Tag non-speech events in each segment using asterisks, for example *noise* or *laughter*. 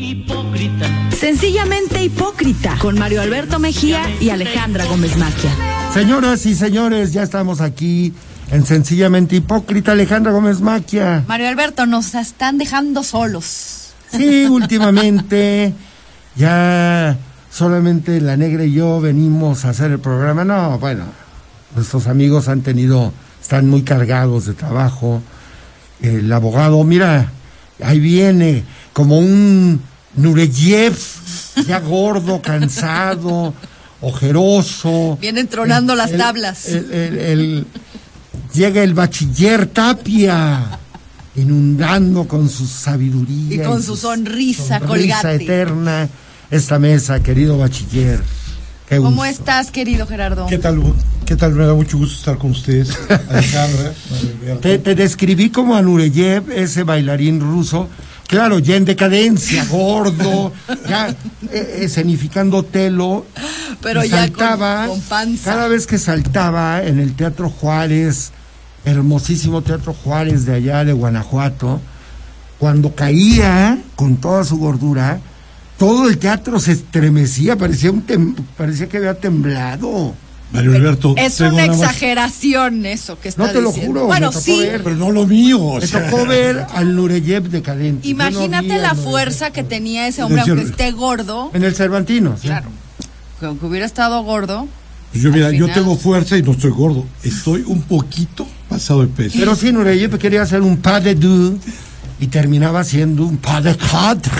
Hipócrita. Sencillamente hipócrita, con Mario Alberto Mejía y Alejandra Gómez Maquia. Señoras y señores, ya estamos aquí en Sencillamente Hipócrita, Alejandra Gómez Maquia. Mario Alberto, nos están dejando solos. Sí, *laughs* últimamente ya solamente la negra y yo venimos a hacer el programa. No, bueno, nuestros amigos han tenido, están muy cargados de trabajo. El abogado, mira, ahí viene como un Nureyev, ya gordo, cansado, ojeroso. Vienen tronando El- las el- tablas. el- el- el- llega el bachiller Tapia, inundando con su sabiduría. Y con su sonrisa colgate. eterna esta mesa, querido bachiller. Qué ¿Cómo gusto. estás, querido Gerardo? ¿Qué tal? ¿Qué tal? Me da mucho gusto estar con ustedes, *laughs* Alejandra. Te, te describí como a Nureyev, ese bailarín ruso, claro, ya en decadencia, gordo, ya eh, escenificando telo. Pero ya con- con panza. Cada vez que saltaba en el Teatro Juárez, hermosísimo Teatro Juárez de allá de Guanajuato, cuando caía con toda su gordura, todo el teatro se estremecía, parecía, un tem- parecía que había temblado. Mario Alberto. Es una nada más- exageración eso que está No te lo diciendo. juro, Bueno, me tocó sí. ver. Pero no lo mío. o Me sea. tocó *laughs* ver al Nureyev decadente. Yo no Imagínate la fuerza que tenía ese hombre, aunque esté gordo. En el Cervantino. sí. Claro. Que Aunque hubiera estado gordo. Pues yo, mira, yo tengo fuerza y no estoy gordo. Estoy un poquito pasado de peso. Pero sí, Nureyev quería hacer un pas de deux y terminaba siendo un pas de quatre.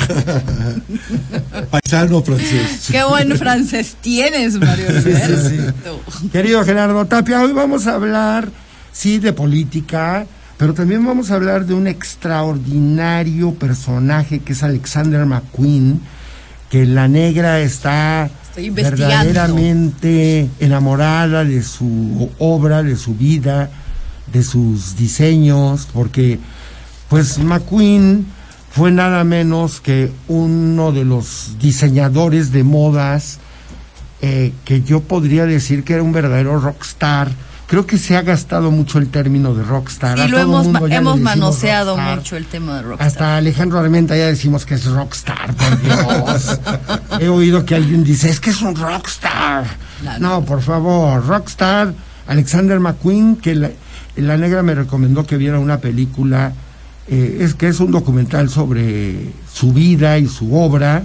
Paisano francés. Qué buen francés tienes, Mario. Querido Gerardo Tapia, hoy vamos a hablar, sí, de política, pero también vamos a hablar de un extraordinario personaje que es Alexander McQueen, que la negra está verdaderamente enamorada de su obra, de su vida, de sus diseños, porque pues McQueen fue nada menos que uno de los diseñadores de modas eh, que yo podría decir que era un verdadero rockstar. Creo que se ha gastado mucho el término de rockstar. Sí, A lo hemos, manoseado rockstar. mucho el tema de Rockstar. Hasta Alejandro Armenta ya decimos que es rockstar, por Dios. *laughs* He oído que alguien dice, es que es un rockstar. No, No, por favor, rockstar, Alexander McQueen, que la, la negra me recomendó que viera una película, eh, es que es un documental sobre su vida y su obra,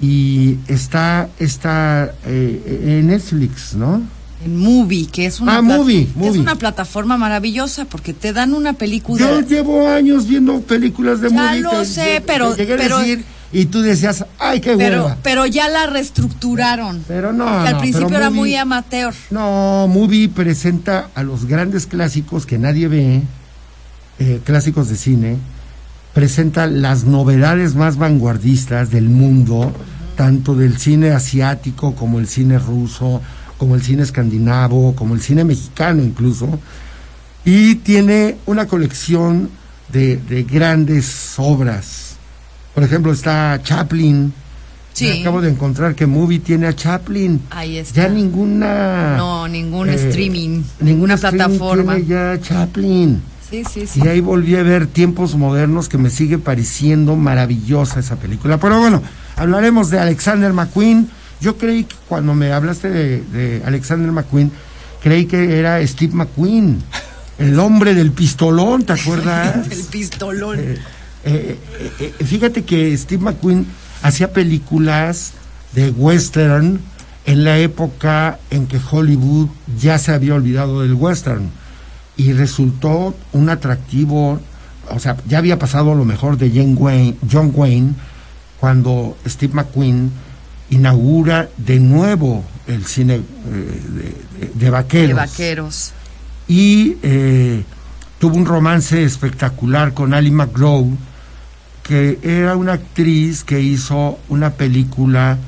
y está, está eh, en Netflix, ¿no? En Movie, que es una, Ah, plat- Movie, que Movie. es una plataforma maravillosa porque te dan una película. Yo llevo años viendo películas de Ya movie, lo te- sé, te- pero- te pero- decir, y tú decías, ay, qué pero, hueva. pero ya la reestructuraron. Pero no, que al no, principio era Movie- muy amateur. No, Movie presenta a los grandes clásicos que nadie ve, eh, clásicos de cine, presenta las novedades más vanguardistas del mundo, tanto del cine asiático como el cine ruso, como el cine escandinavo, como el cine mexicano incluso, y tiene una colección de, de grandes obras. Por ejemplo, está Chaplin. Sí. Me Acabo de encontrar que Movie tiene a Chaplin. Ahí está. Ya ninguna. No, ningún eh, streaming, Ninguna plataforma. tiene ya Chaplin. Sí, sí, sí. Y ahí volví a ver Tiempos Modernos que me sigue pareciendo maravillosa esa película. Pero bueno, hablaremos de Alexander McQueen. Yo creí que cuando me hablaste de, de Alexander McQueen, creí que era Steve McQueen, el hombre del pistolón, ¿te acuerdas? *laughs* El pistolón. Eh, eh, eh, eh, fíjate que Steve McQueen hacía películas de western en la época en que Hollywood ya se había olvidado del western y resultó un atractivo, o sea, ya había pasado lo mejor de John Wayne, John Wayne cuando Steve McQueen inaugura de nuevo el cine eh, de, de- de vaqueros De vaqueros. y eh, tuvo un romance espectacular con Ali McGraw, que era una actriz que hizo una película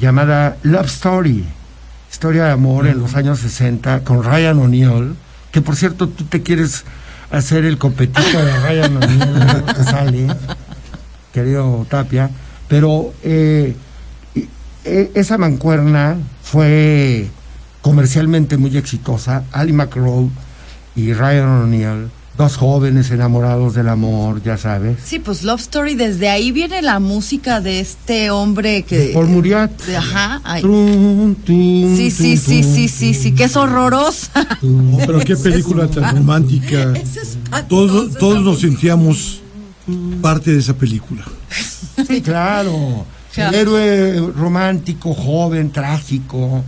llamada Love Story, historia de amor en los años 60 con Ryan O'Neill, que por cierto tú te quieres hacer el competito de Ryan O'Neill, ¿no? *laughs* Te sale, querido Tapia, pero eh, y- e- esa mancuerna fue comercialmente muy exitosa. Ali McGraw y Ryan O'Neill dos jóvenes enamorados del amor, ya sabes. Sí, pues Love Story, desde ahí viene la música de este hombre que... Por Muriat. de- ajá. ay. Sí, sí, sí, sí, sí, sí, que es horrorosa. Oh, pero qué *laughs* película tan romántica. *laughs* Es Todos, todos nos sentíamos parte de esa película. *laughs* Sí, claro. El héroe romántico, joven, trágico,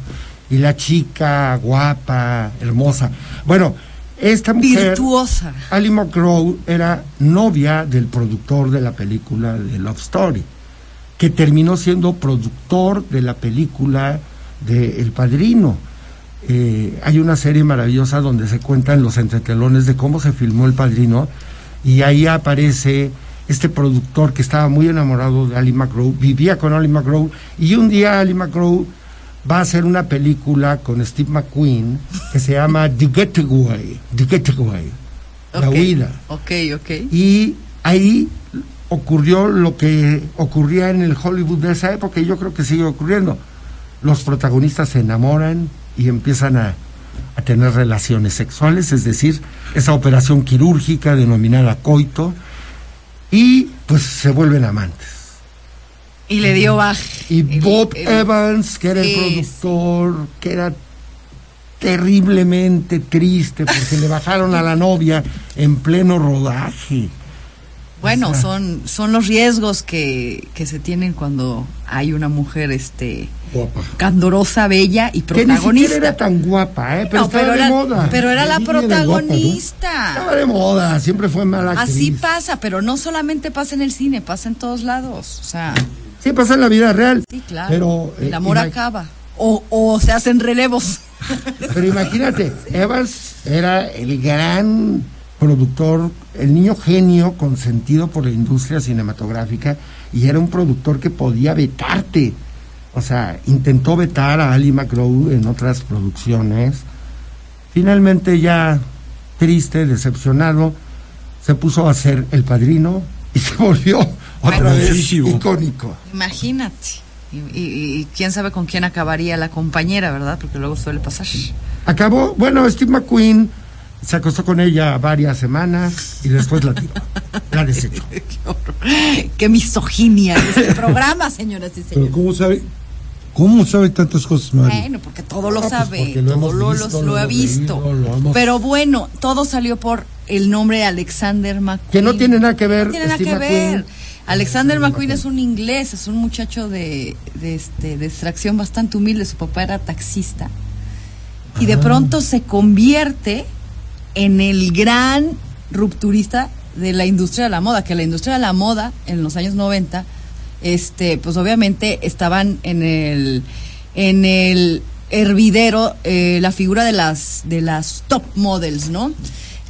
y la chica guapa, hermosa. Bueno, esta mujer, Virtuosa. Ali McGraw, era novia del productor de la película de Love Story, que terminó siendo productor de la película de El Padrino. Eh, hay una serie maravillosa donde se cuentan los entretelones de cómo se filmó El Padrino y ahí aparece este productor que estaba muy enamorado de Ali McGraw, vivía con Ali McGraw y un día Ali McGraw va a hacer una película con Steve McQueen que se llama The Getaway, The Getaway, La Ok, huida. Ok, ok. Y ahí ocurrió lo que ocurría en el Hollywood de esa época y yo creo que sigue ocurriendo. Los protagonistas se enamoran y empiezan a, a tener relaciones sexuales, es decir, esa operación quirúrgica denominada coito, y pues se vuelven amantes. Y le dio baja. Y El- Bob el- Evans, que era el productor, que era terriblemente triste porque le bajaron a la novia en pleno rodaje. Bueno, son, son los riesgos que, que se tienen cuando hay una mujer este Guapa. candorosa, bella y Que ni protagonista. siquiera era tan guapa, ¿eh? pero No, estaba pero de era, moda. pero era la protagonista. Estaba de moda, siempre fue mala actriz. Así pasa, pero no solamente pasa en el cine, pasa en todos lados. O sea, Sí, pasa en la vida real. sí, claro. Pero, eh, el amor acaba. O, o se hacen relevos. *laughs* Pero imagínate, Evans era el gran productor, el niño genio consentido por la industria cinematográfica y era un productor que podía vetarte. O sea, intentó vetar a Ali McGraw en otras producciones. Finalmente ya triste, decepcionado, se puso a hacer El Padrino y *laughs* se volvió otra vez icónico. Imagínate. Y, y- y quién sabe con quién acabaría la compañera, ¿verdad? Porque luego suele pasar. Acabó, bueno, Steve McQueen se acostó con ella varias semanas y después la tiró. La desechó. *laughs* Qué misoginia en este programa, señoras y Pero señores. ¿cómo sabe? ¿Cómo sabe tantas cosas, Mario? Bueno, porque todo lo Ah, pues sabe, lo todo hemos lo, visto, lo- lo lo ha visto. leído, lo hemos- Pero bueno, todo salió por el nombre de Alexander McQueen. Que no tiene nada que ver, No tiene nada Steve que ver. Alexander McQueen es un inglés, es un muchacho de, de, este, de extracción bastante humilde. Su papá era taxista. Y de pronto se convierte en el gran rupturista de la industria de la moda, que la industria de la moda en los años 90, este, pues obviamente estaban en el, en el hervidero eh, la figura de las, de las top models, ¿no?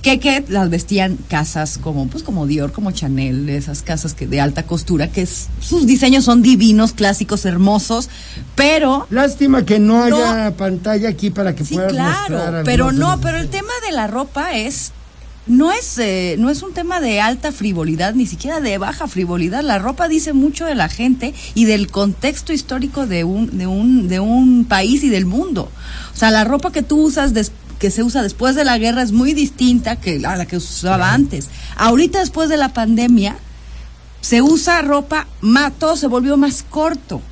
Que, que las vestían casas como, pues como Dior, como Chanel, esas casas que de alta costura, que es- sus diseños son divinos, clásicos, hermosos, pero Lástima que no No. haya pantalla aquí para que Sí, puedas claro, pero no, pero el tema de la ropa es no es eh, no es un tema de alta frivolidad, ni siquiera de baja frivolidad. La ropa dice mucho de la gente y del contexto histórico de un de un de un país y del mundo. O sea, la ropa que tú usas des- que se usa después de la guerra es muy distinta que a la que se usaba antes. Ahorita después de la pandemia se usa ropa más todo se volvió más corto.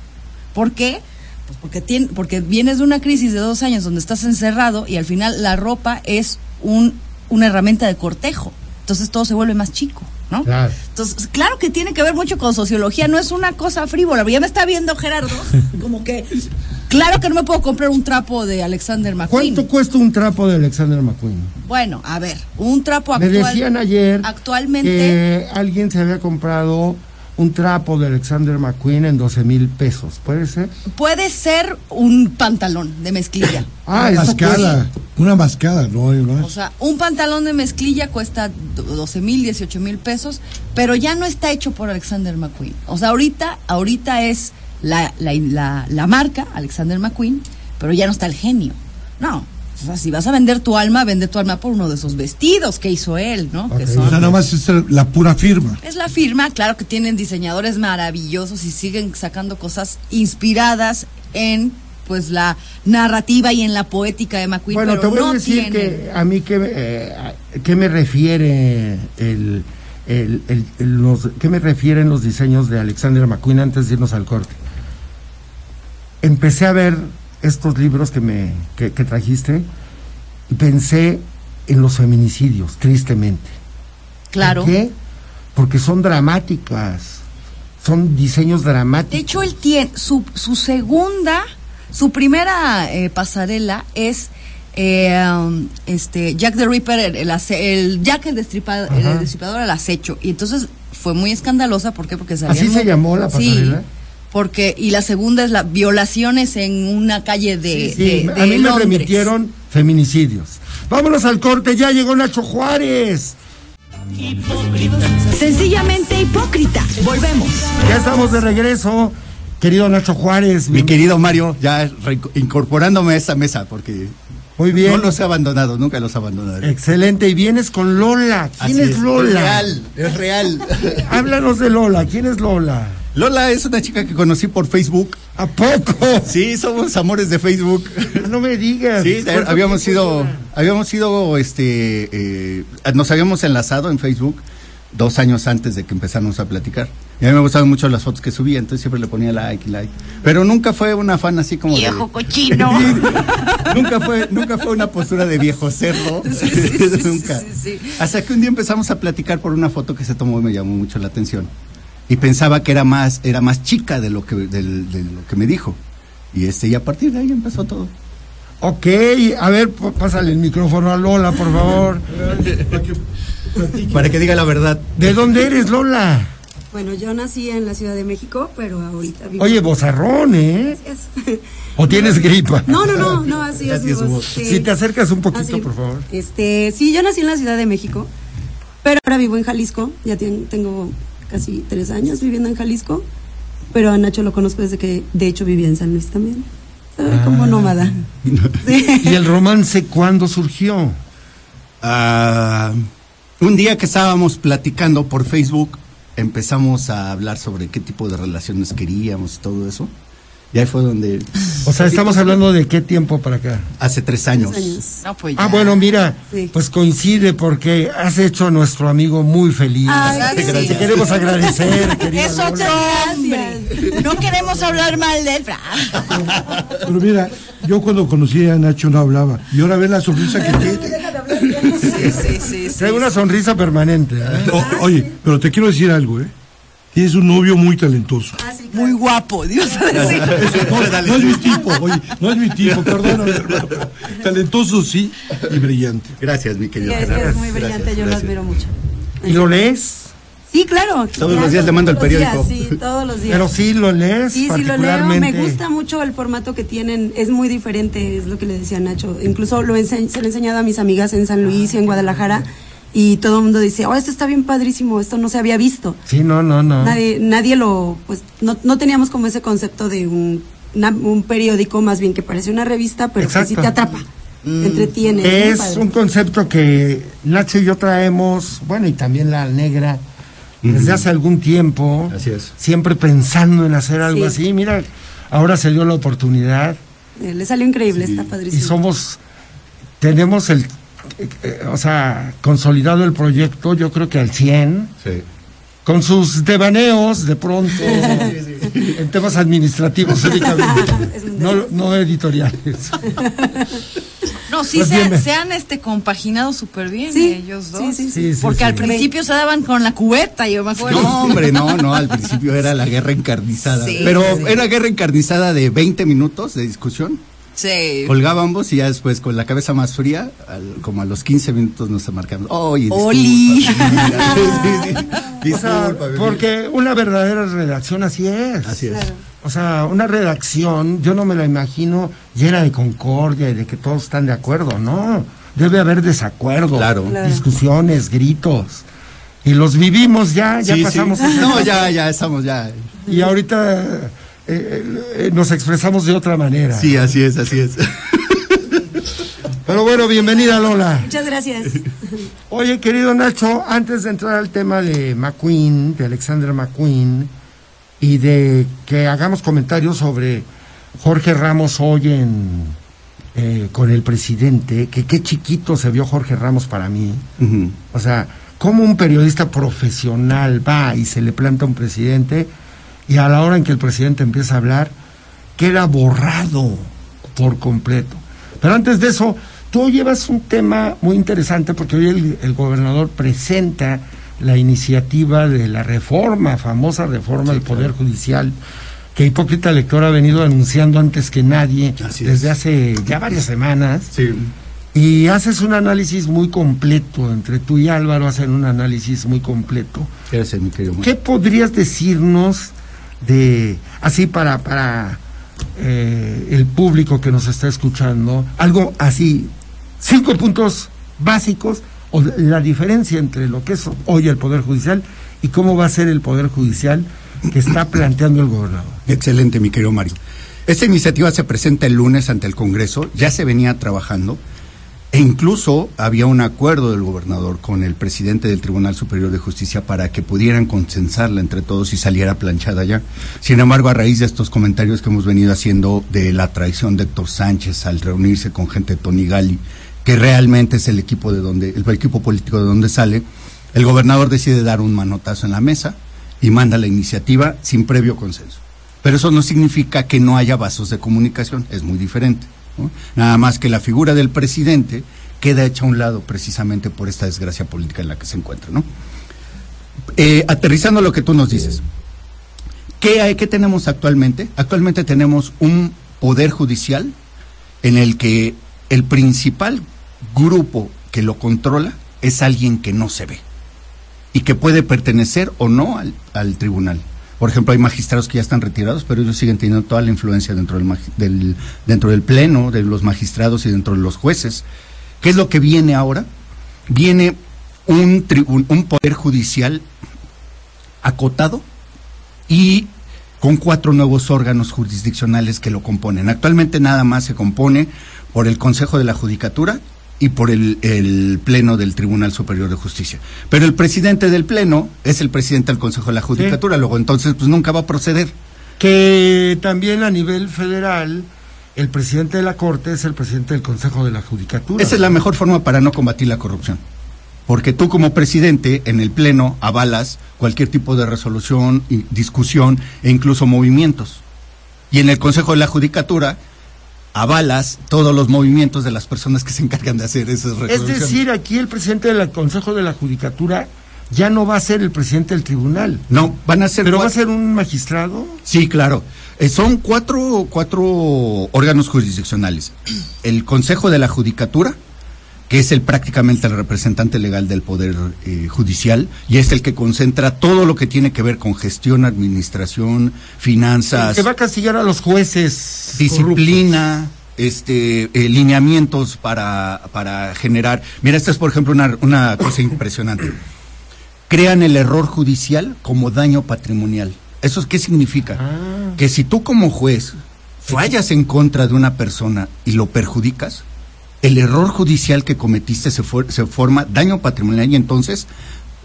¿Por qué? Pues porque, tiene, porque vienes de una crisis de dos años donde estás encerrado y al final la ropa es un, una herramienta de cortejo. Entonces todo se vuelve más chico, ¿no? Claro. Entonces, claro que tiene que ver mucho con sociología, no es una cosa frívola. Ya me está viendo Gerardo, *laughs* como que, claro que no me puedo comprar un trapo de Alexander McQueen. ¿Cuánto cuesta un trapo de Alexander McQueen? Bueno, a ver, un trapo Me actual. decían ayer actualmente que alguien se había comprado un trapo de Alexander McQueen en 12 mil pesos. ¿Puede ser? puede ser un pantalón de mezclilla. *coughs* Ah, una mascada. Una mascada, no hay O sea, un pantalón de mezclilla cuesta do- 12 mil, 18 mil pesos, pero ya no está hecho por Alexander McQueen. O sea, ahorita, ahorita es la, la, la, la marca, Alexander McQueen, pero ya no está el genio. No. O sea, si vas a vender tu alma, vende tu alma por uno de esos vestidos que hizo él, ¿no? Que Ok. son- O sea, nada más es la pura firma. es la firma, claro que tienen diseñadores maravillosos y siguen sacando cosas inspiradas en pues la narrativa y en la poética de McQueen, Bueno, pero te voy no a decir tienen. que a mí que eh, me refiere el, el- el- el- los qué me refieren los diseños de Alexander McQueen antes de irnos al corte. Empecé a ver estos libros que me que, que trajiste y pensé en los feminicidios, tristemente. Claro. ¿Por qué? Porque son dramáticas. Son diseños dramáticos. De hecho, él tiene su, su segunda, su primera eh, pasarela es eh, este Jack the Ripper, el, el el Jack el, destripa- el destripador al acecho. Y entonces fue muy escandalosa, ¿por qué? Porque salían ¿Así se llamó la Sí, pasarela? Porque, y la segunda es la violaciones en una calle de, Sí, de- a de mí me Londres. remitieron feminicidios. Vámonos al corte, ya llegó Nacho Juárez. Sencillamente hipócrita. Volvemos. Ya estamos de regreso, querido Nacho Juárez. Mi bien- querido Mario, ya incorporándome a esta mesa, porque Muy bien. no los he abandonado, nunca los abandonaré. Excelente, y vienes con Lola. ¿Quién Así es, Lola? Es real, es real. Háblanos de Lola, ¿quién es Lola? Lola es una chica que conocí por Facebook. ¿A poco? Sí, somos amores de Facebook. No me digas. Sí, ¿Cuánto habíamos sido, habíamos sido, este, eh, nos habíamos enlazado en Facebook dos años antes de que empezáramos a platicar. Y a mí me gustaban mucho las fotos que subía, entonces siempre le ponía like y like. Pero nunca fue una fan así como de- Viejo cochino. *laughs* nunca fue nunca fue una postura de viejo cerdo Sí, sí, sí, *laughs* nunca sí, sí. hasta que un día empezamos a platicar por una foto que se tomó y me llamó mucho la atención y pensaba que era más era más chica de lo que del- de lo que me dijo y este y a partir de ahí empezó todo Ok, a ver, pásale el micrófono a Lola, por favor. para que diga la verdad ¿De dónde eres, Lola? Bueno, yo nací en la Ciudad de México, pero ahorita vivo. Oye, bozarrón, ¿eh? Gracias. ¿O tienes gripa? No, no, no, no, así es Así mi es su voz. voz. sí. Si te acercas un poquito, Así. por favor. Este, sí, yo nací en la Ciudad de México, pero ahora vivo en Jalisco. Ya tengo casi tres años viviendo en Jalisco, pero a Nacho lo conozco desde que, de hecho, vivía en San Luis también. Soy como Ah. nómada. *laughs* Sí. ¿Y el romance cuándo surgió? Ah, un día que estábamos platicando por Facebook empezamos a hablar sobre qué tipo de relaciones queríamos y todo eso y ahí fue donde O sea, estamos hablando de qué tiempo para acá. hace tres años, Tres años. No, pues Ah, bueno, mira, Sí. pues coincide porque has hecho a nuestro amigo muy feliz. Ay, Te queremos agradecer, *laughs* Es Lola. otro hombre. No queremos hablar mal de él. Pero mira, yo cuando conocí a Nacho no hablaba. Y ahora ve la sonrisa que tiene. Sí, sí, sí. sí. Trae una sonrisa permanente. ¿eh? O- oye, pero te quiero decir algo, ¿eh? Tienes un novio muy talentoso. Ah, sí, claro. Muy guapo, Dios. *laughs* Sí. No, no es mi tipo, oye, no es mi tipo, perdóname, *laughs* hermano. Talentoso sí y brillante. gracias mi querido es, Gerardo. es muy brillante, yo lo Gracias. admiro mucho. ¿Y lo lees? Sí, claro. Todos los días le mando el días, periódico. Sí, todos los días. Pero sí lo lees Sí, sí lo leo, me gusta mucho el formato que tienen, es muy diferente, es lo que le decía Nacho. Incluso lo se lo he enseñado a mis amigas en San Luis y en Guadalajara y todo el mundo dice, oh, esto está bien padrísimo, esto no se había visto. Sí, no, no, no. Nadie, nadie lo, pues no, no teníamos como ese concepto de un, una- un periódico, más bien que parece una revista, pero que sí Exacto. te atrapa, te entretiene. Es un concepto que Nacho y yo traemos, bueno, y también la negra, desde hace algún tiempo. Así es. Siempre pensando en hacer algo Sí. así. Mira, ahora se dio la oportunidad Eh, Le salió increíble, está y padrísimo. somos, tenemos el, o sea, consolidado el proyecto, yo creo que al 100, Sí. con sus devaneos de pronto, en temas administrativos únicamente, no, no editoriales. No, sí Pues se, se han este, compaginado súper bien Sí, ellos dos. sí, sí, sí. Sí, Porque sí, al sí. principio se daban con la cubeta, yo me acuerdo. No, hombre, no, no, al principio era la guerra encarnizada. Sí, pero sí. era guerra encarnizada de 20 minutos de discusión. Sí. Colgábamos y ya después con la cabeza más fría, al- como a los 15 minutos nos marcamos. Oye, Oli. disculpa, sí, *laughs* sí, sí. O sea, Disculpa, bebé. porque una verdadera redacción así es. Así es. Claro. O sea, una redacción, yo no me la imagino llena de concordia y de que todos están de acuerdo, ¿no? Debe haber desacuerdo, Claro. Claro. discusiones, gritos. Y los vivimos ya, ya Sí, sí. pasamos. esa No, ya, ya estamos ya. Y ahorita eh, eh, nos expresamos de otra manera. Sí, así es, así es. Pero bueno, bienvenida Lola. Muchas gracias. Oye, querido Nacho, antes de entrar al tema de McQueen, de Alexander McQueen, y de que hagamos comentarios sobre Jorge Ramos hoy en, eh, con el presidente, que qué chiquito se vio Jorge Ramos para mí. O sea, como un periodista profesional va y se le planta a un presidente y a la hora en que el presidente empieza a hablar, queda borrado por completo. Pero antes de eso, tú llevas un tema muy interesante porque hoy el, el gobernador presenta la iniciativa de la reforma, famosa reforma del Poder Judicial, que Hipócrita Lector ha venido anunciando antes que nadie Así desde es. hace ya varias semanas. Sí. Y haces un análisis muy completo, entre tú y Álvaro hacen un análisis muy completo. Gracias, mi querido ¿Qué podrías decirnos de, así para, para eh, el público que nos está escuchando, algo así, cinco puntos básicos o la diferencia entre lo que es hoy el Poder Judicial y cómo va a ser el Poder Judicial que está planteando el gobernador? Excelente, mi querido Mario. Esta iniciativa se presenta el lunes ante el Congreso, ya se venía trabajando e incluso había un acuerdo del gobernador con el presidente del Tribunal Superior de Justicia para que pudieran consensarla entre todos y saliera planchada ya. Sin embargo, a raíz de estos comentarios que hemos venido haciendo de la traición de Héctor Sánchez al reunirse con gente de Tony Gali, que realmente es el equipo de donde, el equipo político de donde sale, el gobernador decide dar un manotazo en la mesa y manda la iniciativa sin previo consenso. Pero eso no significa que no haya vasos de comunicación, es muy diferente. Nada más que la figura del presidente queda hecha a un lado precisamente por esta desgracia política en la que se encuentra. ¿no? Eh, aterrizando lo que tú nos dices, ¿qué, hay, ¿qué tenemos actualmente? Actualmente tenemos un poder judicial en el que el principal grupo que lo controla es alguien que no se ve y que puede pertenecer o no al tribunal. Por ejemplo, hay magistrados que ya están retirados, pero ellos siguen teniendo toda la influencia dentro del, dentro del pleno, de los magistrados y dentro de los jueces. ¿Qué es lo que viene ahora? Viene un, tribu- un poder judicial acotado y con cuatro nuevos órganos jurisdiccionales que lo componen. Actualmente nada más se compone por el Consejo de la Judicatura y por el, el Pleno del Tribunal Superior de Justicia. Pero el presidente del Pleno es el presidente del Consejo de la Judicatura, luego entonces pues nunca va a proceder. Que también a nivel federal, el presidente de la Corte es el presidente del Consejo de la Judicatura. Esa es la mejor forma para no combatir la corrupción. Porque tú como presidente en el Pleno avalas cualquier tipo de resolución, y discusión e incluso movimientos. Y en el Consejo de la Judicatura avalas todos los movimientos de las personas que se encargan de hacer esas Es decir, aquí el presidente del Consejo de la Judicatura ya no va a ser el presidente del tribunal. no, van a ser Pero va a ser un magistrado. Sí, claro. Eh, son cuatro, cuatro órganos jurisdiccionales. El Consejo de la Judicatura, que es el prácticamente el representante legal del Poder eh, Judicial, y es el que concentra todo lo que tiene que ver con gestión, administración, finanzas, Que va a castigar a los jueces. disciplina, este, eh, lineamientos para, para generar. Mira, esta es, por ejemplo, una, una cosa impresionante. Crean el error judicial como daño patrimonial. ¿Eso qué significa? Ah. Que si tú como juez fallas en contra de una persona y lo perjudicas, el error judicial que cometiste se, for- se forma daño patrimonial y entonces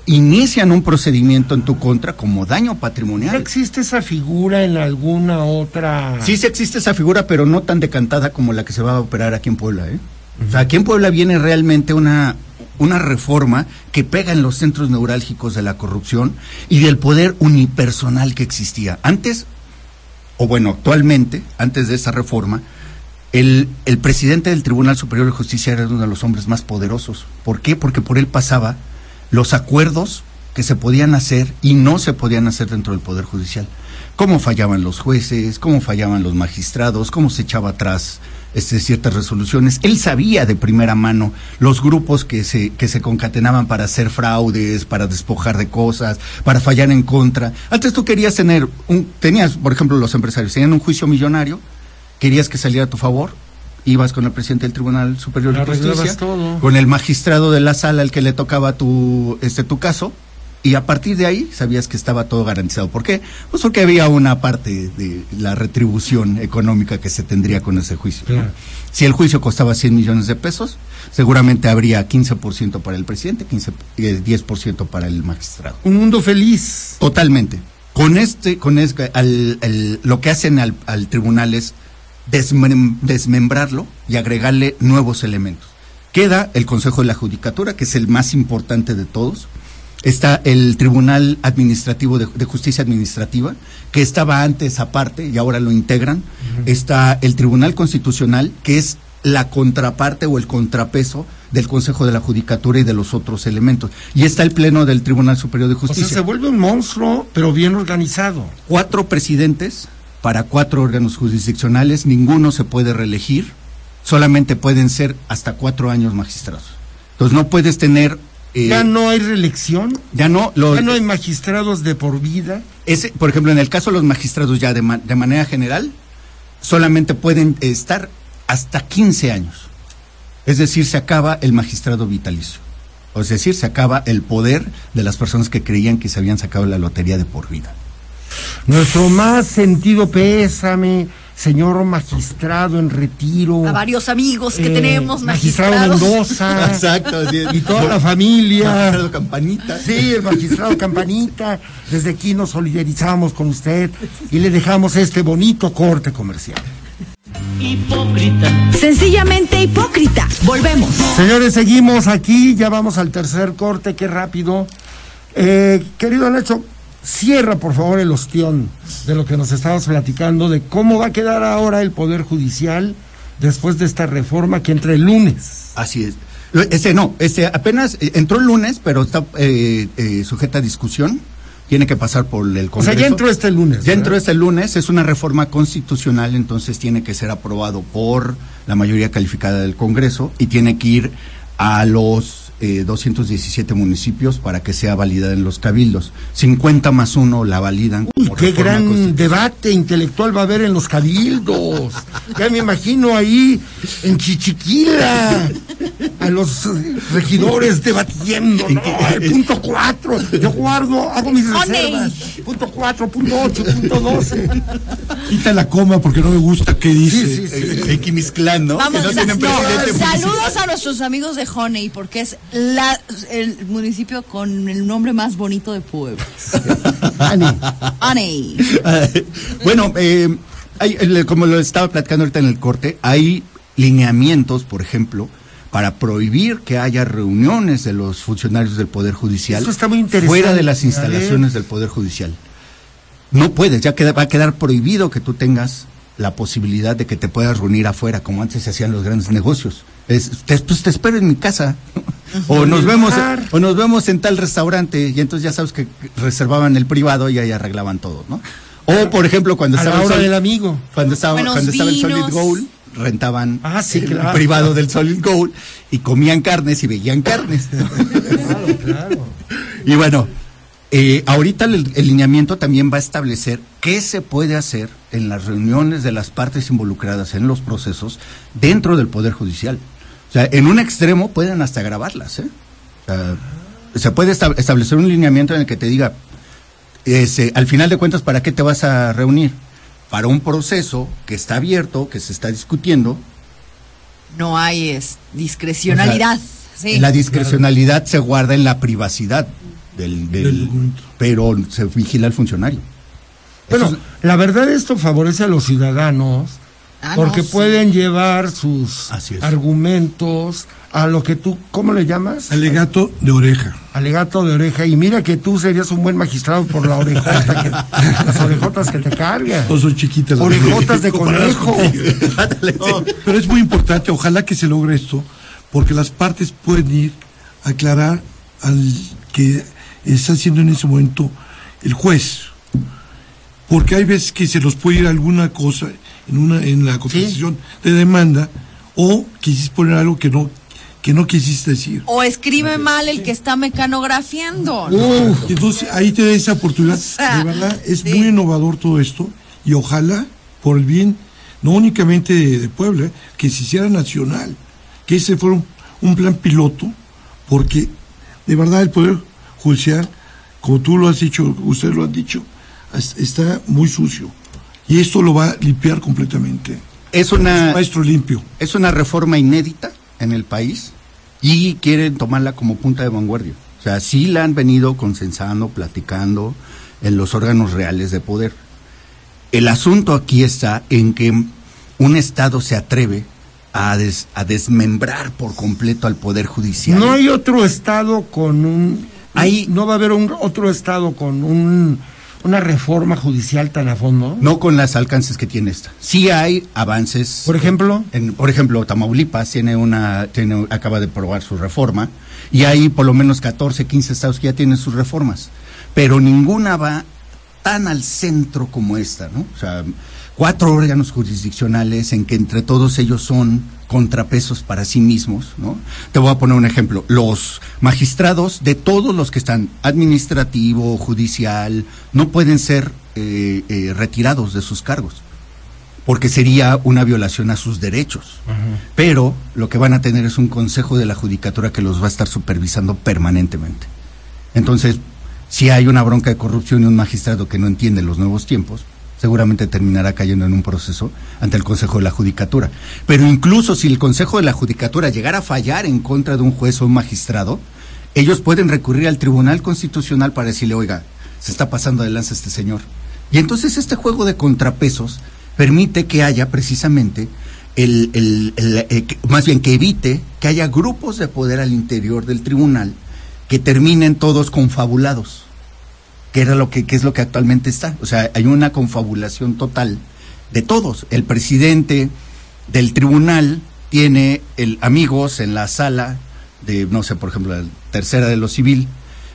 inician un procedimiento en tu contra como daño ¿No patrimonial. existe esa figura en alguna otra? Sí, sí existe esa figura, pero no tan decantada como la que se va a operar aquí en Puebla. ¿eh? O sea, aquí en Puebla viene realmente una, una reforma que pega en los centros neurálgicos de la corrupción y del poder unipersonal que existía. Antes, o bueno, actualmente, antes de esa reforma, el, el presidente del Tribunal Superior de Justicia era uno de los hombres más poderosos. ¿Por qué? Porque por él pasaba los acuerdos que se podían hacer y no se podían hacer dentro del Poder Judicial. Cómo fallaban los jueces, cómo fallaban los magistrados, cómo se echaba atrás este, ciertas resoluciones. Él sabía de primera mano los grupos que se, que se concatenaban para hacer fraudes, para despojar de cosas, para fallar en contra. Antes tú querías tener, un, tenías, por ejemplo, los empresarios, tenían un juicio millonario, querías que saliera a tu favor, ibas con el presidente del Tribunal Superior de Justicia, todo. con el magistrado de la sala al que le tocaba tu, este, tu caso, y a partir de ahí sabías que estaba todo garantizado. ¿Por qué? Pues porque había una parte de la retribución económica que se tendría con ese juicio. Si el juicio costaba 100 millones de pesos, seguramente habría 15% para el presidente, 15, eh, 10% para el magistrado. Un mundo feliz. Totalmente. Con este, con este, al, el- lo que hacen al, al tribunal es desmem- desmembrarlo y agregarle nuevos elementos. Queda el Consejo de la Judicatura, que es el más importante de todos. Está el Tribunal Administrativo de, de Justicia Administrativa, que estaba antes aparte y ahora lo integran. Está el Tribunal Constitucional, que es la contraparte o el contrapeso del Consejo de la Judicatura y de los otros elementos. Y está el Pleno del Tribunal Superior de O sea, Justicia se vuelve un monstruo, pero bien organizado. cuatro presidentes para cuatro órganos jurisdiccionales, ninguno se puede reelegir, solamente pueden ser hasta cuatro años magistrados. Entonces no puedes tener... eh, ya no hay reelección, ya no, lo- ya no hay magistrados de por vida. ese, por ejemplo, en el caso de los magistrados ya de, de manera general, solamente pueden estar hasta 15 años. Es decir, se acaba el magistrado vitalicio. O es decir, se acaba el poder de las personas que creían que se habían sacado la lotería de por vida. Nuestro más sentido pésame, señor magistrado en retiro. A varios amigos que eh, tenemos magistrado magistrados. Mendoza. *laughs* Exacto, así es. Y toda la familia. Magistrado Campanita. Sí, el magistrado Campanita. Desde aquí nos solidarizamos con usted y le dejamos este bonito corte comercial. Sencillamente hipócrita. Volvemos. Señores, seguimos aquí, ya vamos al tercer corte, qué rápido. Eh, querido Nacho, cierra por favor el ostión de lo que nos estabas platicando, de cómo va a quedar ahora el Poder Judicial después de esta reforma que entra el lunes. Así es. Este no, este apenas eh, entró el lunes, pero está eh, eh, sujeta a discusión. Tiene que pasar por el O Congreso. sea, ya entró este lunes. Ya ¿verdad? entró este lunes, es una reforma constitucional, entonces tiene que ser aprobado por la mayoría calificada del Congreso y tiene que ir a los eh, 217 municipios para que sea validada en los cabildos. 50 más uno la validan. Uy, qué gran debate intelectual va a haber en los cabildos. Ya me imagino ahí en Chichiquila a los eh, regidores debatiendo. ¿no? *laughs* El punto cuatro, yo guardo, hago mis Honey. reservas. Punto cuatro, punto ocho, punto doce. Quita la coma porque no me gusta qué dice. Sí, sí, sí. Eh, Equimislán, ¿no? Vamos, Que no tienen no, saludos a nuestros amigos de Honey, porque es la, el municipio con el nombre más bonito de Puebla. Ani, Honey. bueno, eh, hay, como lo estaba platicando ahorita en el corte, hay lineamientos, por ejemplo, para prohibir que haya reuniones de los funcionarios del Poder Judicial Eso está muy interesante. fuera de las instalaciones del Poder Judicial. No puedes, ya queda, va a quedar prohibido que tú tengas la posibilidad de que te puedas reunir afuera, como antes se hacían los grandes negocios. Es, te, pues te espero en mi casa. O nos vemos, o nos vemos en tal restaurante, y entonces ya sabes que reservaban el privado y ahí arreglaban todo, ¿no? O por ejemplo, cuando a la estaba el hora Sol- del amigo. cuando estaba, Buenos cuando estaba el Solid. Gold, rentaban Ah, sí, el claro. privado del Solid Gold y comían carnes y veían carnes. Claro, claro. y bueno, eh, ahorita el, el lineamiento también va a establecer qué se puede hacer en las reuniones de las partes involucradas en los procesos dentro del Poder Judicial. O sea, en un extremo pueden hasta grabarlas. ¿eh? O sea, se puede estab- establecer un lineamiento en el que te diga, ese, al final de cuentas, ¿para qué te vas a reunir? Para un proceso que está abierto, que se está discutiendo. No hay es, discrecionalidad. sí. La discrecionalidad se guarda en la privacidad del, del- pero se vigila al funcionario. Bueno, la verdad esto favorece a los ciudadanos Ah, porque no, sí. pueden llevar sus argumentos a lo que tú, ¿cómo le llamas? Alegato de oreja. Alegato de oreja. Y mira que tú serías un buen magistrado por la orejota que, *laughs* las orejotas que te cargan. Todos son chiquitas. las Orejotas de conejo. *laughs* No, sí. pero es muy importante, ojalá que se logre esto, porque las partes pueden ir a aclarar al que está haciendo en ese momento el juez. Porque hay veces que se los puede ir alguna cosa en una en la contestación de demanda o quisiste poner algo que no que no quisiste decir. O escribe mal el que está mecanografiando. Entonces ahí te da esa oportunidad. sea, De verdad, es sí. muy innovador todo esto y ojalá, por el bien, no únicamente de, de Puebla, que se hiciera nacional, que ese fuera un, un plan piloto, porque de verdad el Poder Judicial, como tú lo has dicho, ustedes lo han dicho, es- está muy sucio. Y esto lo va a limpiar completamente. Es una, Maestro limpio. es una reforma inédita en el país y quieren tomarla como punta de vanguardia. O sea, sí la han venido consensando, platicando en los órganos reales de poder. El asunto aquí está en que un Estado se atreve a, des- a desmembrar por completo al Poder Judicial. No hay otro estado con un... Hay- no va a haber un otro estado con un, una reforma judicial tan a fondo. No con los alcances que tiene esta. Sí hay avances. Por ejemplo. En- por ejemplo, Tamaulipas tiene una, tiene, acaba de probar su reforma y hay por lo menos 14, 15 estados que ya tienen sus reformas, pero ninguna va tan al centro como esta, ¿no? O sea, cuatro órganos jurisdiccionales en que entre todos ellos son contrapesos para sí mismos, ¿no? Te voy a poner un ejemplo. Los magistrados de todos los que están administrativo, judicial, no pueden ser eh, eh, retirados de sus cargos porque sería una violación a sus derechos. Pero lo que van a tener es un consejo de la judicatura que los va a estar supervisando permanentemente. Entonces, si hay una bronca de corrupción y un magistrado que no entiende los nuevos tiempos, seguramente terminará cayendo en un proceso ante el Consejo de la Judicatura. Pero incluso si el Consejo de la Judicatura llegara a fallar en contra de un juez o un magistrado, ellos pueden recurrir al Tribunal Constitucional para decirle, oiga, se está pasando de lanza este señor. Y entonces este juego de contrapesos permite que haya precisamente el, eh, más bien que evite que haya grupos de poder al interior del tribunal que terminen todos confabulados, que era lo que, que es lo que actualmente está. O sea, hay una confabulación total de todos. El presidente del tribunal tiene el, amigos en la sala de, no sé, por ejemplo, la tercera de lo civil,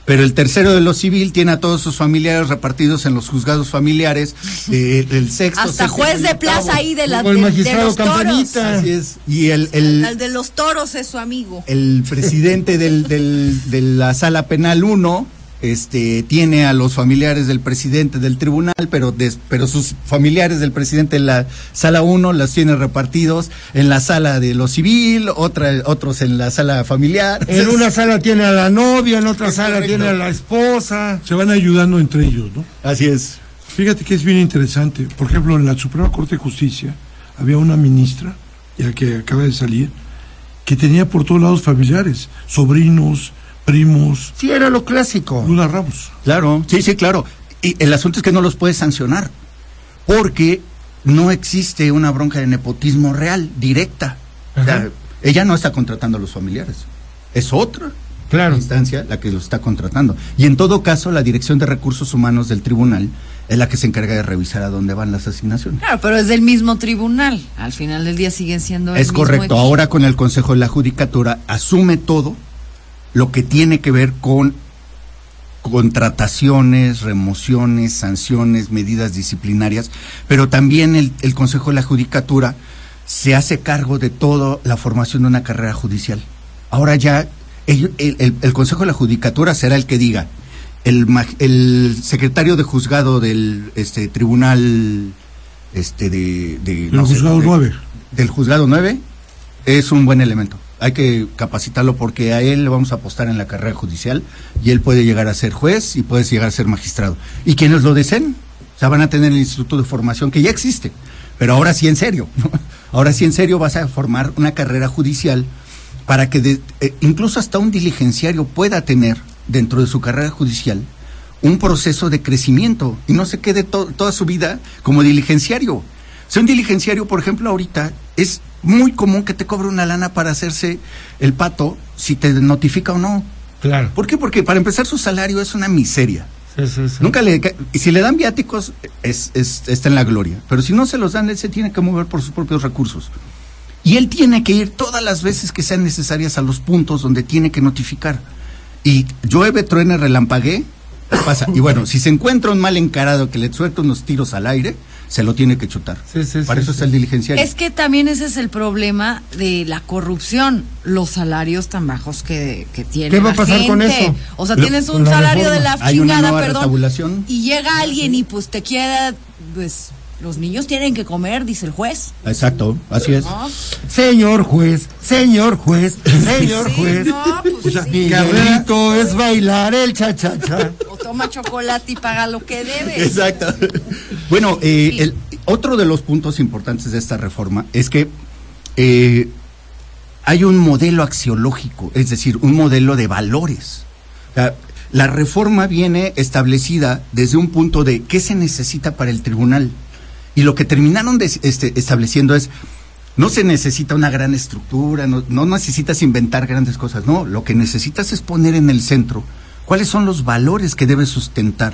pero el tercero de lo civil tiene a todos sus familiares repartidos en los juzgados familiares, *laughs* eh, el sexto. Hasta juez de plaza ahí de, la, el de- de magistrado los toros. Campanita. Así es. Y el, el, El de los toros es su amigo. el presidente del, del- de la sala penal 1 este, tiene a los familiares del presidente del tribunal, pero, des- pero sus familiares del presidente de la sala 1 las tiene repartidos en la sala de lo civil, otra, otros en la sala familiar. En una *laughs* sala tiene a la novia, en otra Es sala correcto. tiene a la esposa. Se van ayudando entre ellos, ¿no? Así es. Fíjate que es bien interesante. Por ejemplo, en la Suprema Corte de Justicia había una ministra, ya que acaba de salir, que tenía por todos lados familiares, sobrinos, primos, Sí, era lo clásico. Luna Ramos. Claro, sí, sí, claro. Y el asunto es que no los puedes sancionar, porque no existe una bronca de nepotismo real, directa. O sea, ella no está contratando a los familiares. Es otra Claro. instancia la que los está contratando. Y en todo caso, la Dirección de Recursos Humanos del Tribunal es la que se encarga de revisar a dónde van las asignaciones. Claro, pero es del mismo tribunal. Al final del día siguen siendo el Es mismo correcto. equipo. Ahora con el Consejo de la Judicatura asume todo lo que tiene que ver con contrataciones, remociones, sanciones, medidas disciplinarias, pero también el, el Consejo de la Judicatura se hace cargo de toda la formación de una carrera judicial. Ahora ya el, el- el Consejo de la Judicatura será el que diga, el, secretario de juzgado del este, tribunal este, de... juzgado de- nueve. del juzgado 9 es un buen elemento. Hay que capacitarlo porque a él le vamos a apostar en la carrera judicial y él puede llegar a ser juez y puede llegar a ser magistrado. Y quienes lo deseen, o sea, van a tener el instituto de formación que ya existe, pero ahora sí en serio. *laughs* Ahora sí en serio vas a formar una carrera judicial para que de- eh, incluso hasta un diligenciario pueda tener dentro de su carrera judicial un proceso de crecimiento y no se quede to- toda su vida como diligenciario. Si un diligenciario, por ejemplo, ahorita es muy común que te cobre una lana para hacerse el pato si te notifica o no. Claro. ¿Por qué? Porque para empezar su salario es una miseria. Sí, sí, sí. Nunca le y si le dan viáticos es, es- está en la gloria, pero si no se los dan él se tiene que mover por sus propios recursos. Y él tiene que ir todas las veces que sean necesarias a los puntos donde tiene que notificar. Y llueve, truene, relampaguee, pasa. Y bueno, si se encuentra un mal encarado que le suelta unos tiros al aire, se lo tiene que chutar. Sí, sí, Para sí, eso sí. está el diligenciario. Es que también ese es el problema de la corrupción, los salarios tan bajos que, que tiene. ¿Qué va a la pasar con gente. eso? O sea, Lo- tienes con un la salario reforma. de la Hay una chingada, nueva perdón. Y llega alguien y pues te quiera, pues los niños tienen que comer, dice el juez. Exacto, así es. ¿no? Señor juez, señor juez, *laughs* señor Sí, juez. no, pues O sea, sí. Miguelito es bailar el cha-cha-cha. O toma chocolate y paga lo que debe. Exacto. Bueno, eh, Sí. el, otro de los puntos importantes de esta reforma es que eh, hay un modelo axiológico, es decir, un modelo de valores. O sea, la reforma viene establecida desde un punto de qué se necesita para el tribunal. Y lo que terminaron de, este, estableciendo es, no se necesita una gran estructura, no, no necesitas inventar grandes cosas, no, lo que necesitas es poner en el centro cuáles son los valores que debe sustentar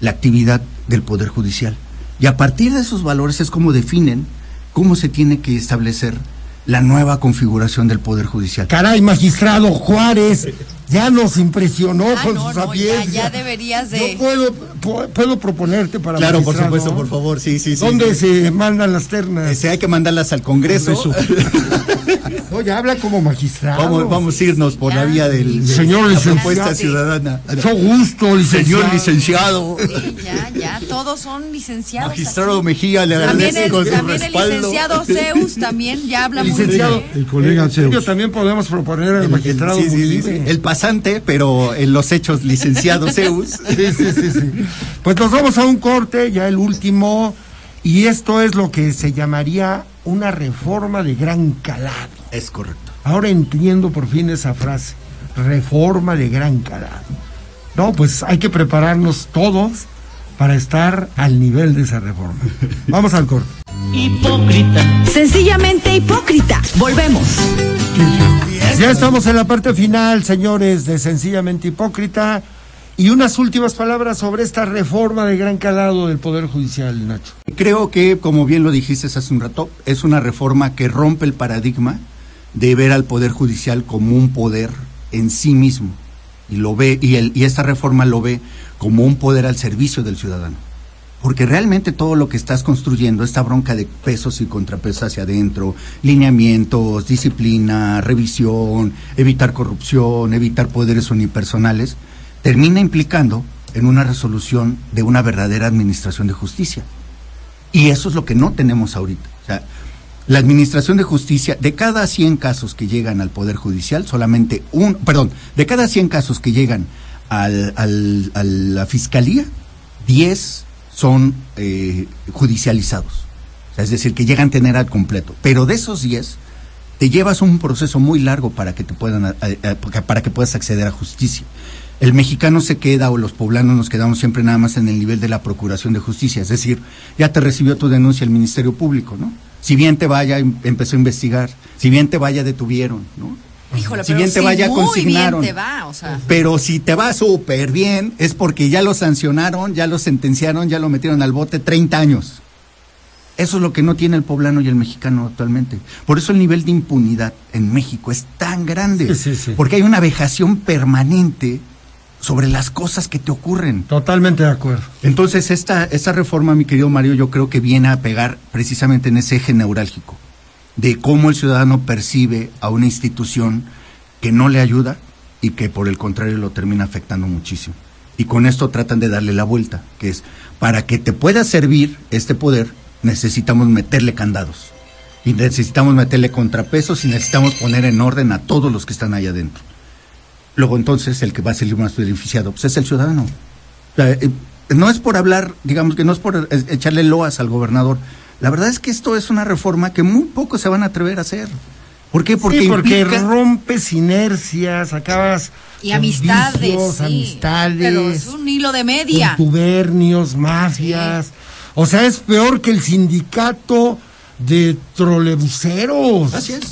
la actividad del Poder Judicial. Y a partir de esos valores es como definen cómo se tiene que establecer la nueva configuración del Poder Judicial. Caray, magistrado Juárez, ya nos impresionó con sus no, ya, ya, deberías de... Yo puedo, puedo proponerte para Claro, por supuesto, por favor, sí, sí, sí. ¿Dónde se mandan las ternas? Ese hay que mandarlas al Congreso. *laughs* Oye, habla como magistrado. Vamos, vamos a irnos por la vía del señor licenciado. ciudadana. Mucho gusto, licenciado. Señor licenciado. Sí, ya, ya, todos son licenciados. Magistrado Mejía, le agradezco También, el, también el licenciado Zeus también ya habla muy bien. El colega Zeus. también podemos proponer al magistrado sí, sí, sí, El pasante, pero en los hechos licenciado *laughs* Zeus. Sí, sí, sí, sí. Pues nos vamos a un corte, ya el último, y esto es lo que se llamaría una reforma de gran calado. Es correcto. Ahora entiendo por fin esa frase, reforma de gran calado. No, pues hay que prepararnos todos para estar al nivel de esa reforma. *laughs* Vamos al corte. Hipócrita. Sencillamente hipócrita. Volvemos. Ya estamos en la parte final, señores, de Sencillamente Hipócrita. Y unas últimas palabras sobre esta reforma de gran calado del Poder Judicial, Nacho. Creo que, como bien lo dijiste hace un rato, es una reforma que rompe el paradigma de ver al Poder Judicial como un poder en sí mismo. Y, lo ve, y, esta reforma lo ve como un poder al servicio del ciudadano. Porque realmente todo lo que estás construyendo, esta bronca de pesos y contrapesos hacia adentro, lineamientos, disciplina, revisión, evitar corrupción, evitar poderes unipersonales, termina implicando en una resolución de una verdadera administración de justicia. Y eso es lo que no tenemos ahorita. O sea, la administración de justicia, de cada 100 casos que llegan al Poder Judicial, solamente un, perdón, de cada 100 casos que llegan al, al, a la Fiscalía, 10 son eh, judicializados. Es decir, que llegan a tener al completo. Pero de esos 10, te llevas un proceso muy largo para que te puedan, para que puedas acceder a justicia el mexicano se queda o los poblanos nos quedamos siempre nada más en el nivel de la procuración de justicia, es decir, ya te recibió tu denuncia el Ministerio Público, ¿no? Si bien te vaya, em, empezó a investigar, si bien te vaya, detuvieron, ¿no? Híjole, si bien te vaya, consignaron. Bien te va, o sea. Pero si te va súper bien, es porque ya lo sancionaron, ya lo sentenciaron, ya lo metieron al bote 30 años. Eso es lo que no tiene el poblano y el mexicano actualmente. Por eso el nivel de impunidad en México es tan grande. Sí, sí, sí. Porque hay una vejación permanente sobre las cosas que te ocurren. Totalmente de acuerdo. Entonces, esta, esta reforma, mi querido Mario, yo creo que viene a pegar precisamente en ese eje neurálgico de cómo el ciudadano percibe a una institución que no le ayuda y que por el contrario lo termina afectando muchísimo. Y con esto tratan de darle la vuelta, que es, para que te pueda servir este poder, necesitamos meterle candados. Y necesitamos meterle contrapesos y necesitamos poner en orden a todos los que están ahí adentro luego entonces el que va a salir más beneficiado pues es el ciudadano. Eh, no es por hablar, digamos que no es por echarle loas al gobernador. La verdad es que esto es una reforma que muy pocos se van a atrever a hacer. ¿Por qué? Porque, porque rompes inercias, acabas y amistades, amistades, pero es un hilo de media, tubernios, mafias. O sea, es peor que el sindicato de trolebuseros. Así es.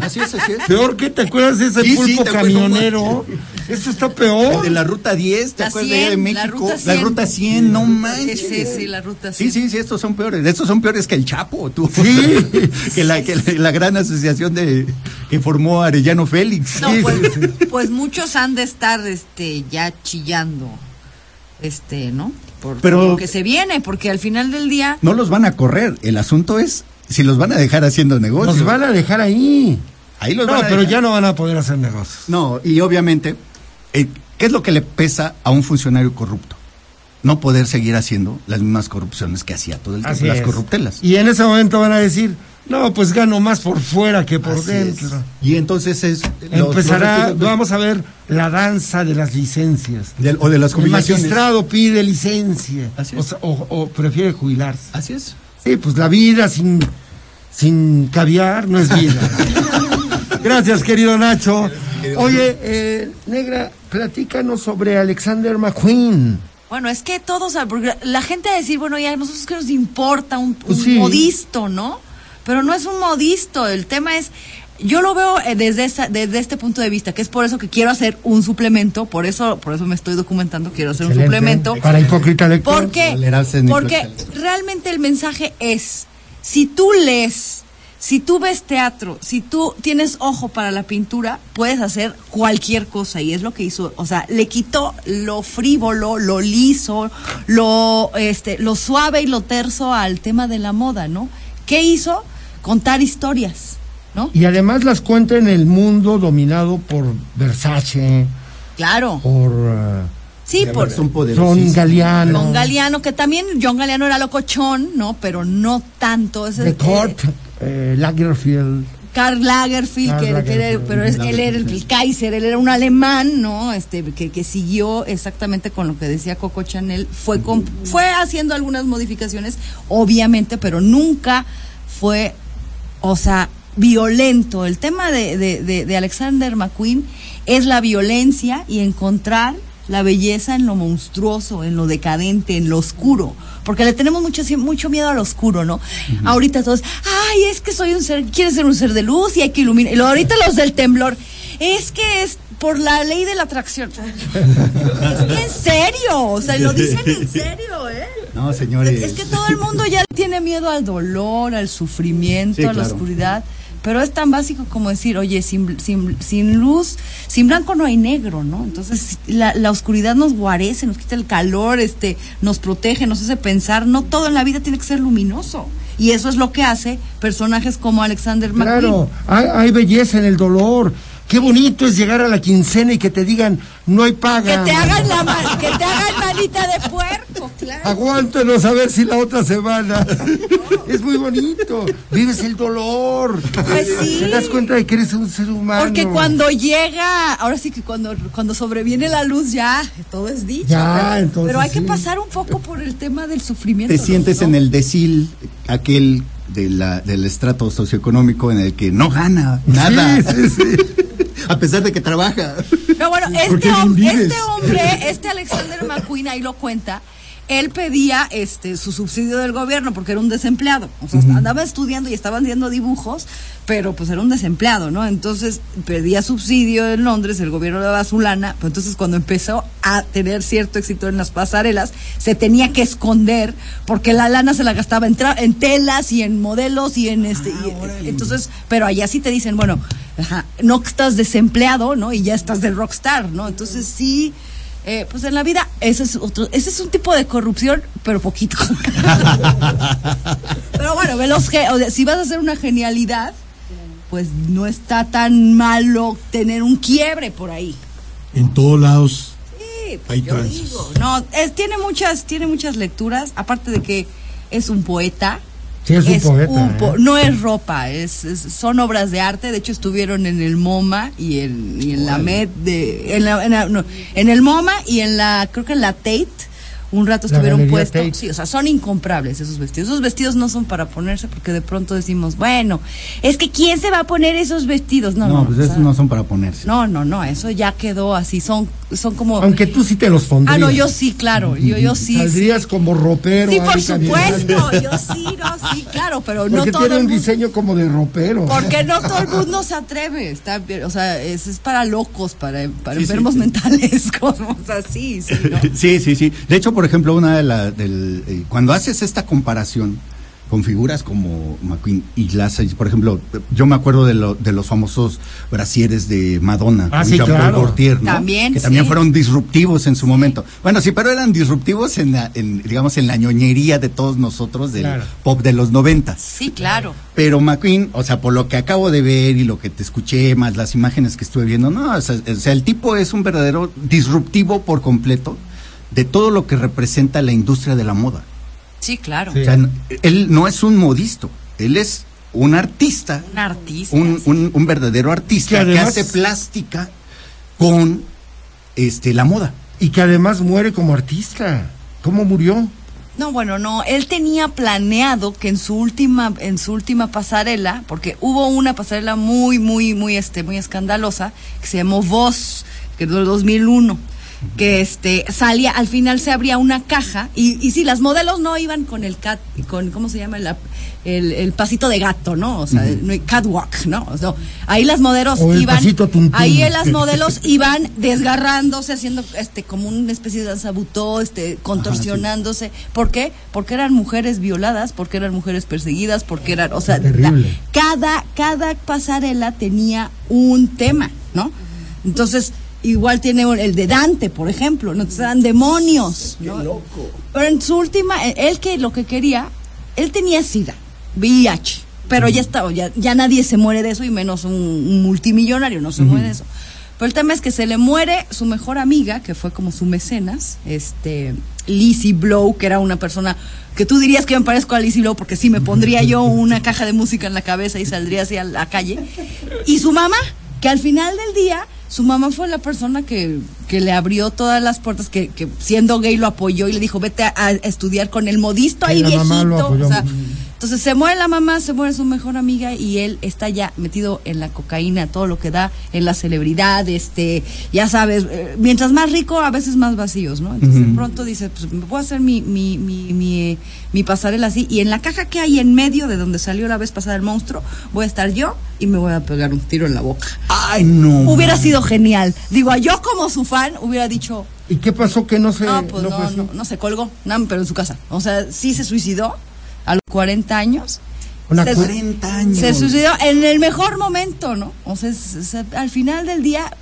Así es, así es. Peor que te acuerdas de ese pulpo camionero. Eso está peor. de la ruta 10, ¿te acuerdas de México? La ruta 100, no manches. Sí, sí, la ruta 100. Sí, sí, sí, estos son peores. Estos son peores que el Chapo, tú. Sí. *laughs* que, la, que la, gran asociación de que formó Arellano Félix. No, pues, pues, muchos han de estar este ya chillando. Este, ¿no? Por, Pero, lo que se viene, porque al final del día. No los van a correr. El asunto es si los van a dejar haciendo negocios. Los van a dejar ahí. Ahí los no, van a pero ya no van a poder hacer negocios. No, y obviamente, eh, ¿qué es lo que le pesa a un funcionario corrupto? No poder seguir haciendo las mismas corrupciones que hacía todo el tiempo, las corruptelas. Y en ese momento van a decir, no, pues gano más por fuera que por dentro. Y entonces es... Empezará, vamos a ver la danza de las licencias. o de las jubilaciones. El magistrado pide licencia. o prefiere jubilarse. Así es. Sí, pues la vida sin, sin caviar no es vida. *laughs* Gracias, querido Nacho. Oye, eh, Negra, platícanos sobre Alexander McQueen. Bueno, es que todos, porque la gente va a decir, bueno, ya a nosotros que nos importa un, Pues un sí. modisto, ¿no? Pero no es un modisto, el tema es, yo lo veo eh, desde, esa, desde este punto de vista, que es por eso que quiero hacer un suplemento, por eso, por eso me estoy documentando, quiero hacer un suplemento. Para hipócrita lector. Porque flexible. realmente el mensaje es, si tú lees, si tú ves teatro, si tú tienes ojo para la pintura, puedes hacer cualquier cosa y es lo que hizo, o sea, le quitó lo frívolo, lo liso, lo este lo suave y lo terso al tema de la moda, ¿no? ¿Qué hizo? Contar historias, ¿no? Y además las cuenta en el mundo dominado por Versace, Claro. por eh, Sí, por Son John. Galliano, John Galeano, que también John Galeano era locochón, ¿no? Pero no tanto. Es el- de Kurt, eh, Lagerfeld. Karl Lagerfeld, Karl que, que era- Lagerfeld. pero es- él era el, el Kaiser, él era un alemán, ¿no? Este, que, que siguió exactamente con lo que decía Coco Chanel, fue, con- fue haciendo algunas modificaciones, obviamente, pero nunca fue, o sea, violento. El tema de, de- de- de Alexander McQueen es la violencia y encontrar la belleza en lo monstruoso, en lo decadente, en lo oscuro. Porque le tenemos mucho, mucho miedo al oscuro, ¿no? Ahorita todos, ay, es que soy un ser, quieres ser un ser de luz y hay que iluminar. Y ahorita los del temblor, es que es por la ley de la atracción. *laughs* es que en serio, o sea, lo dicen en serio, ¿eh? No, señores. Es que todo el mundo ya tiene miedo al dolor, al sufrimiento, Sí, a la claro. oscuridad. Pero es tan básico como decir, oye, sin, sin, sin luz, sin blanco no hay negro, ¿no? Entonces la, la oscuridad nos guarece, nos quita el calor, este, nos protege, nos hace pensar. No todo en la vida tiene que ser luminoso. Y eso es lo que hace personajes como Alexander McQueen. Claro, hay, hay belleza en el dolor. Qué bonito es llegar a la quincena y que te digan, no hay Que paga. te hagan la ma- que te hagan manita de puerco, claro. Aguántanos a ver si la otra semana. *laughs* es muy bonito. Vives el dolor. Pues sí. Te das cuenta de que eres un ser humano. Porque cuando llega, ahora sí que cuando, cuando sobreviene la luz ya todo es dicho. Ya, pero, entonces pero hay que pasar un poco por el tema del sufrimiento. Te sientes ¿no? en el decil aquel de la, del estrato socioeconómico en el que no gana nada. Sí, sí, sí. A pesar de que trabaja. Pero bueno, *laughs* este, hom- este hombre, este *laughs* Alexander McQueen, ahí lo cuenta, él pedía este su subsidio del gobierno porque era un desempleado. O sea, andaba estudiando y estaba haciendo dibujos, pero pues era un desempleado, ¿no? Entonces pedía subsidio en Londres, el gobierno le daba su lana, pero entonces cuando empezó a tener cierto éxito en las pasarelas, se tenía que esconder porque la lana se la gastaba en, tra- en telas y en modelos y en este. y- entonces, pero allá sí te dicen, bueno, ajá, no estás desempleado, ¿no? Y ya estás de rockstar, ¿no? Entonces sí. Eh, pues en la vida, ese es otro, ese es un tipo de corrupción, pero poquito. *laughs* pero bueno, ve los o sea, si vas a hacer una genialidad, pues no está tan malo tener un quiebre por ahí. En todos lados. Sí, pues Hay yo digo, no, es- tiene muchas, tiene muchas lecturas, aparte de que es un poeta. Sí, es un poeta, po- ¿eh? No es ropa, es, es- son obras de arte. De hecho, estuvieron en el MoMA y en, y en la Met, de, en, la- en la- no, en el MoMA y en la, creo que en la Tate. Un rato La estuvieron puestos. Sí, o sea, son incomprables esos vestidos. Esos vestidos no son para ponerse porque de pronto decimos, bueno, es que ¿quién se va a poner esos vestidos? No, No, no, pues o esos sea, no son para ponerse. no, no, no, eso ya quedó así. Son, son como. Aunque tú sí te los pondrías. Ah, no, yo sí, claro. Yo, yo sí. *laughs* sí. Saldrías como ropero. Sí, por caminando. supuesto. *laughs* Yo sí, no, sí, claro, pero no Porque todo tiene el un mundo. diseño como de ropero. Porque no todo el mundo *laughs* se atreve. Está o sea, es, es para locos, para, para Sí, sí, enfermos sí. mentales, cosas así, sí, ¿no? Sí, sí, sí. De hecho, por ejemplo, una de la, del, eh, cuando haces esta comparación con figuras como McQueen y las, por ejemplo, yo me acuerdo de, lo- de los famosos brasieres de Madonna, Ah, con sí, Jean-Paul claro. También, que también sí. fueron disruptivos en su momento. Bueno, sí, pero eran disruptivos en, la, en, digamos, en la ñoñería de todos nosotros del Claro. pop de los noventas. Sí, claro. Pero McQueen, o sea, por lo que acabo de ver y lo que te escuché, más las imágenes que estuve viendo, no, o sea, o sea, el tipo es un verdadero disruptivo por completo de todo lo que representa la industria de la moda. Sí, claro. Sí. O sea, él no es un modisto, él es un artista, Un artista. un, sí. un- un verdadero artista Que que, hace plástica con este la moda. Y que además muere como artista. ¿Cómo murió? No, bueno, no, él tenía planeado que en su última en su última pasarela, porque hubo una pasarela muy muy muy este muy escandalosa que se llamó Voz, que es del 2001. Que este salía, al final se abría una caja y, y sí, las modelos no iban con el cat, con, ¿cómo se llama? La- el, el pasito de gato, ¿no? O sea, hay catwalk, ¿no? O sea, ahí las modelos O iban, ahí las modelos iban desgarrándose, haciendo este como una especie de danzabutó, este, contorsionándose. ¿Por qué? Porque eran mujeres violadas, porque eran mujeres perseguidas, porque eran, o sea, la- cada, cada pasarela tenía un tema, ¿no? Entonces, igual tiene el de Dante, por ejemplo, ¿no? Entonces eran demonios, ¿no? Pero en su última, eh, él que lo que quería, él tenía SIDA, VIH, pero ya estaba, ya, ya nadie se muere de eso y menos un, un multimillonario, no se muere de eso. Pero el tema es que se le muere su mejor amiga, que fue como su mecenas, este, Lizzie Blow, que era una persona que tú dirías que me parezco a Lizzie Blow, porque sí me pondría yo una caja de música en la cabeza y saldría así a la calle. Y su mamá, que al final del día, su mamá fue la persona que, que le abrió todas las puertas, que, que siendo gay lo apoyó y le dijo, vete a, a estudiar con el modisto ahí mamá lo viejito. apoyó O sea. Entonces se muere la mamá, se muere su mejor amiga y él está ya metido en la cocaína, todo lo que da, en la celebridad, este, ya sabes, eh, mientras más rico, a veces más vacíos, ¿no? Entonces de pronto dice, pues me puedo hacer mi, mi, mi, mi, eh, mi pasarela así y en la caja que hay en medio de donde salió la vez pasada el monstruo, voy a estar yo y me voy a pegar un tiro en la boca. Ay, no. Hubiera sido genial. Digo, yo como su fan hubiera dicho, ¿Y qué pasó que no se no, pues no, así? no, no se colgó, no, pero en su casa. O sea, sí se suicidó a los 40 años. Una se, cu- 40 años. Se suicidó en el mejor momento, ¿no? O sea, al final del día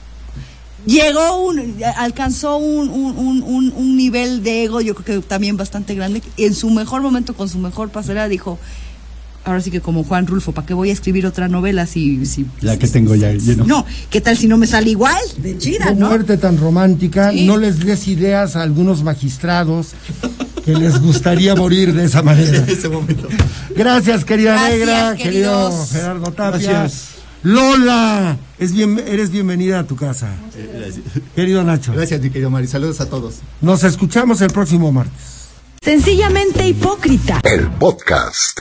llegó un, alcanzó un, un, un, un- nivel de ego, yo creo que también bastante grande. En su mejor momento, con su mejor pasarela, dijo, ahora sí que como Juan Rulfo, ¿para qué voy a escribir otra novela si... si La que tengo ya lleno. No, ¿qué tal si no me sale igual? De chida, ¿no? muerte tan romántica, Sí. no les des ideas a algunos magistrados que les gustaría morir de esa manera. *laughs* ese momento. Gracias, querida Gracias, negra, querido queridos. Gerardo Tapia. Gracias. Lola, es bien, eres bienvenida a tu casa. Querido Nacho, Gracias, mi querido Mari. Saludos a todos. nos escuchamos el próximo martes. Sencillamente hipócrita. El podcast.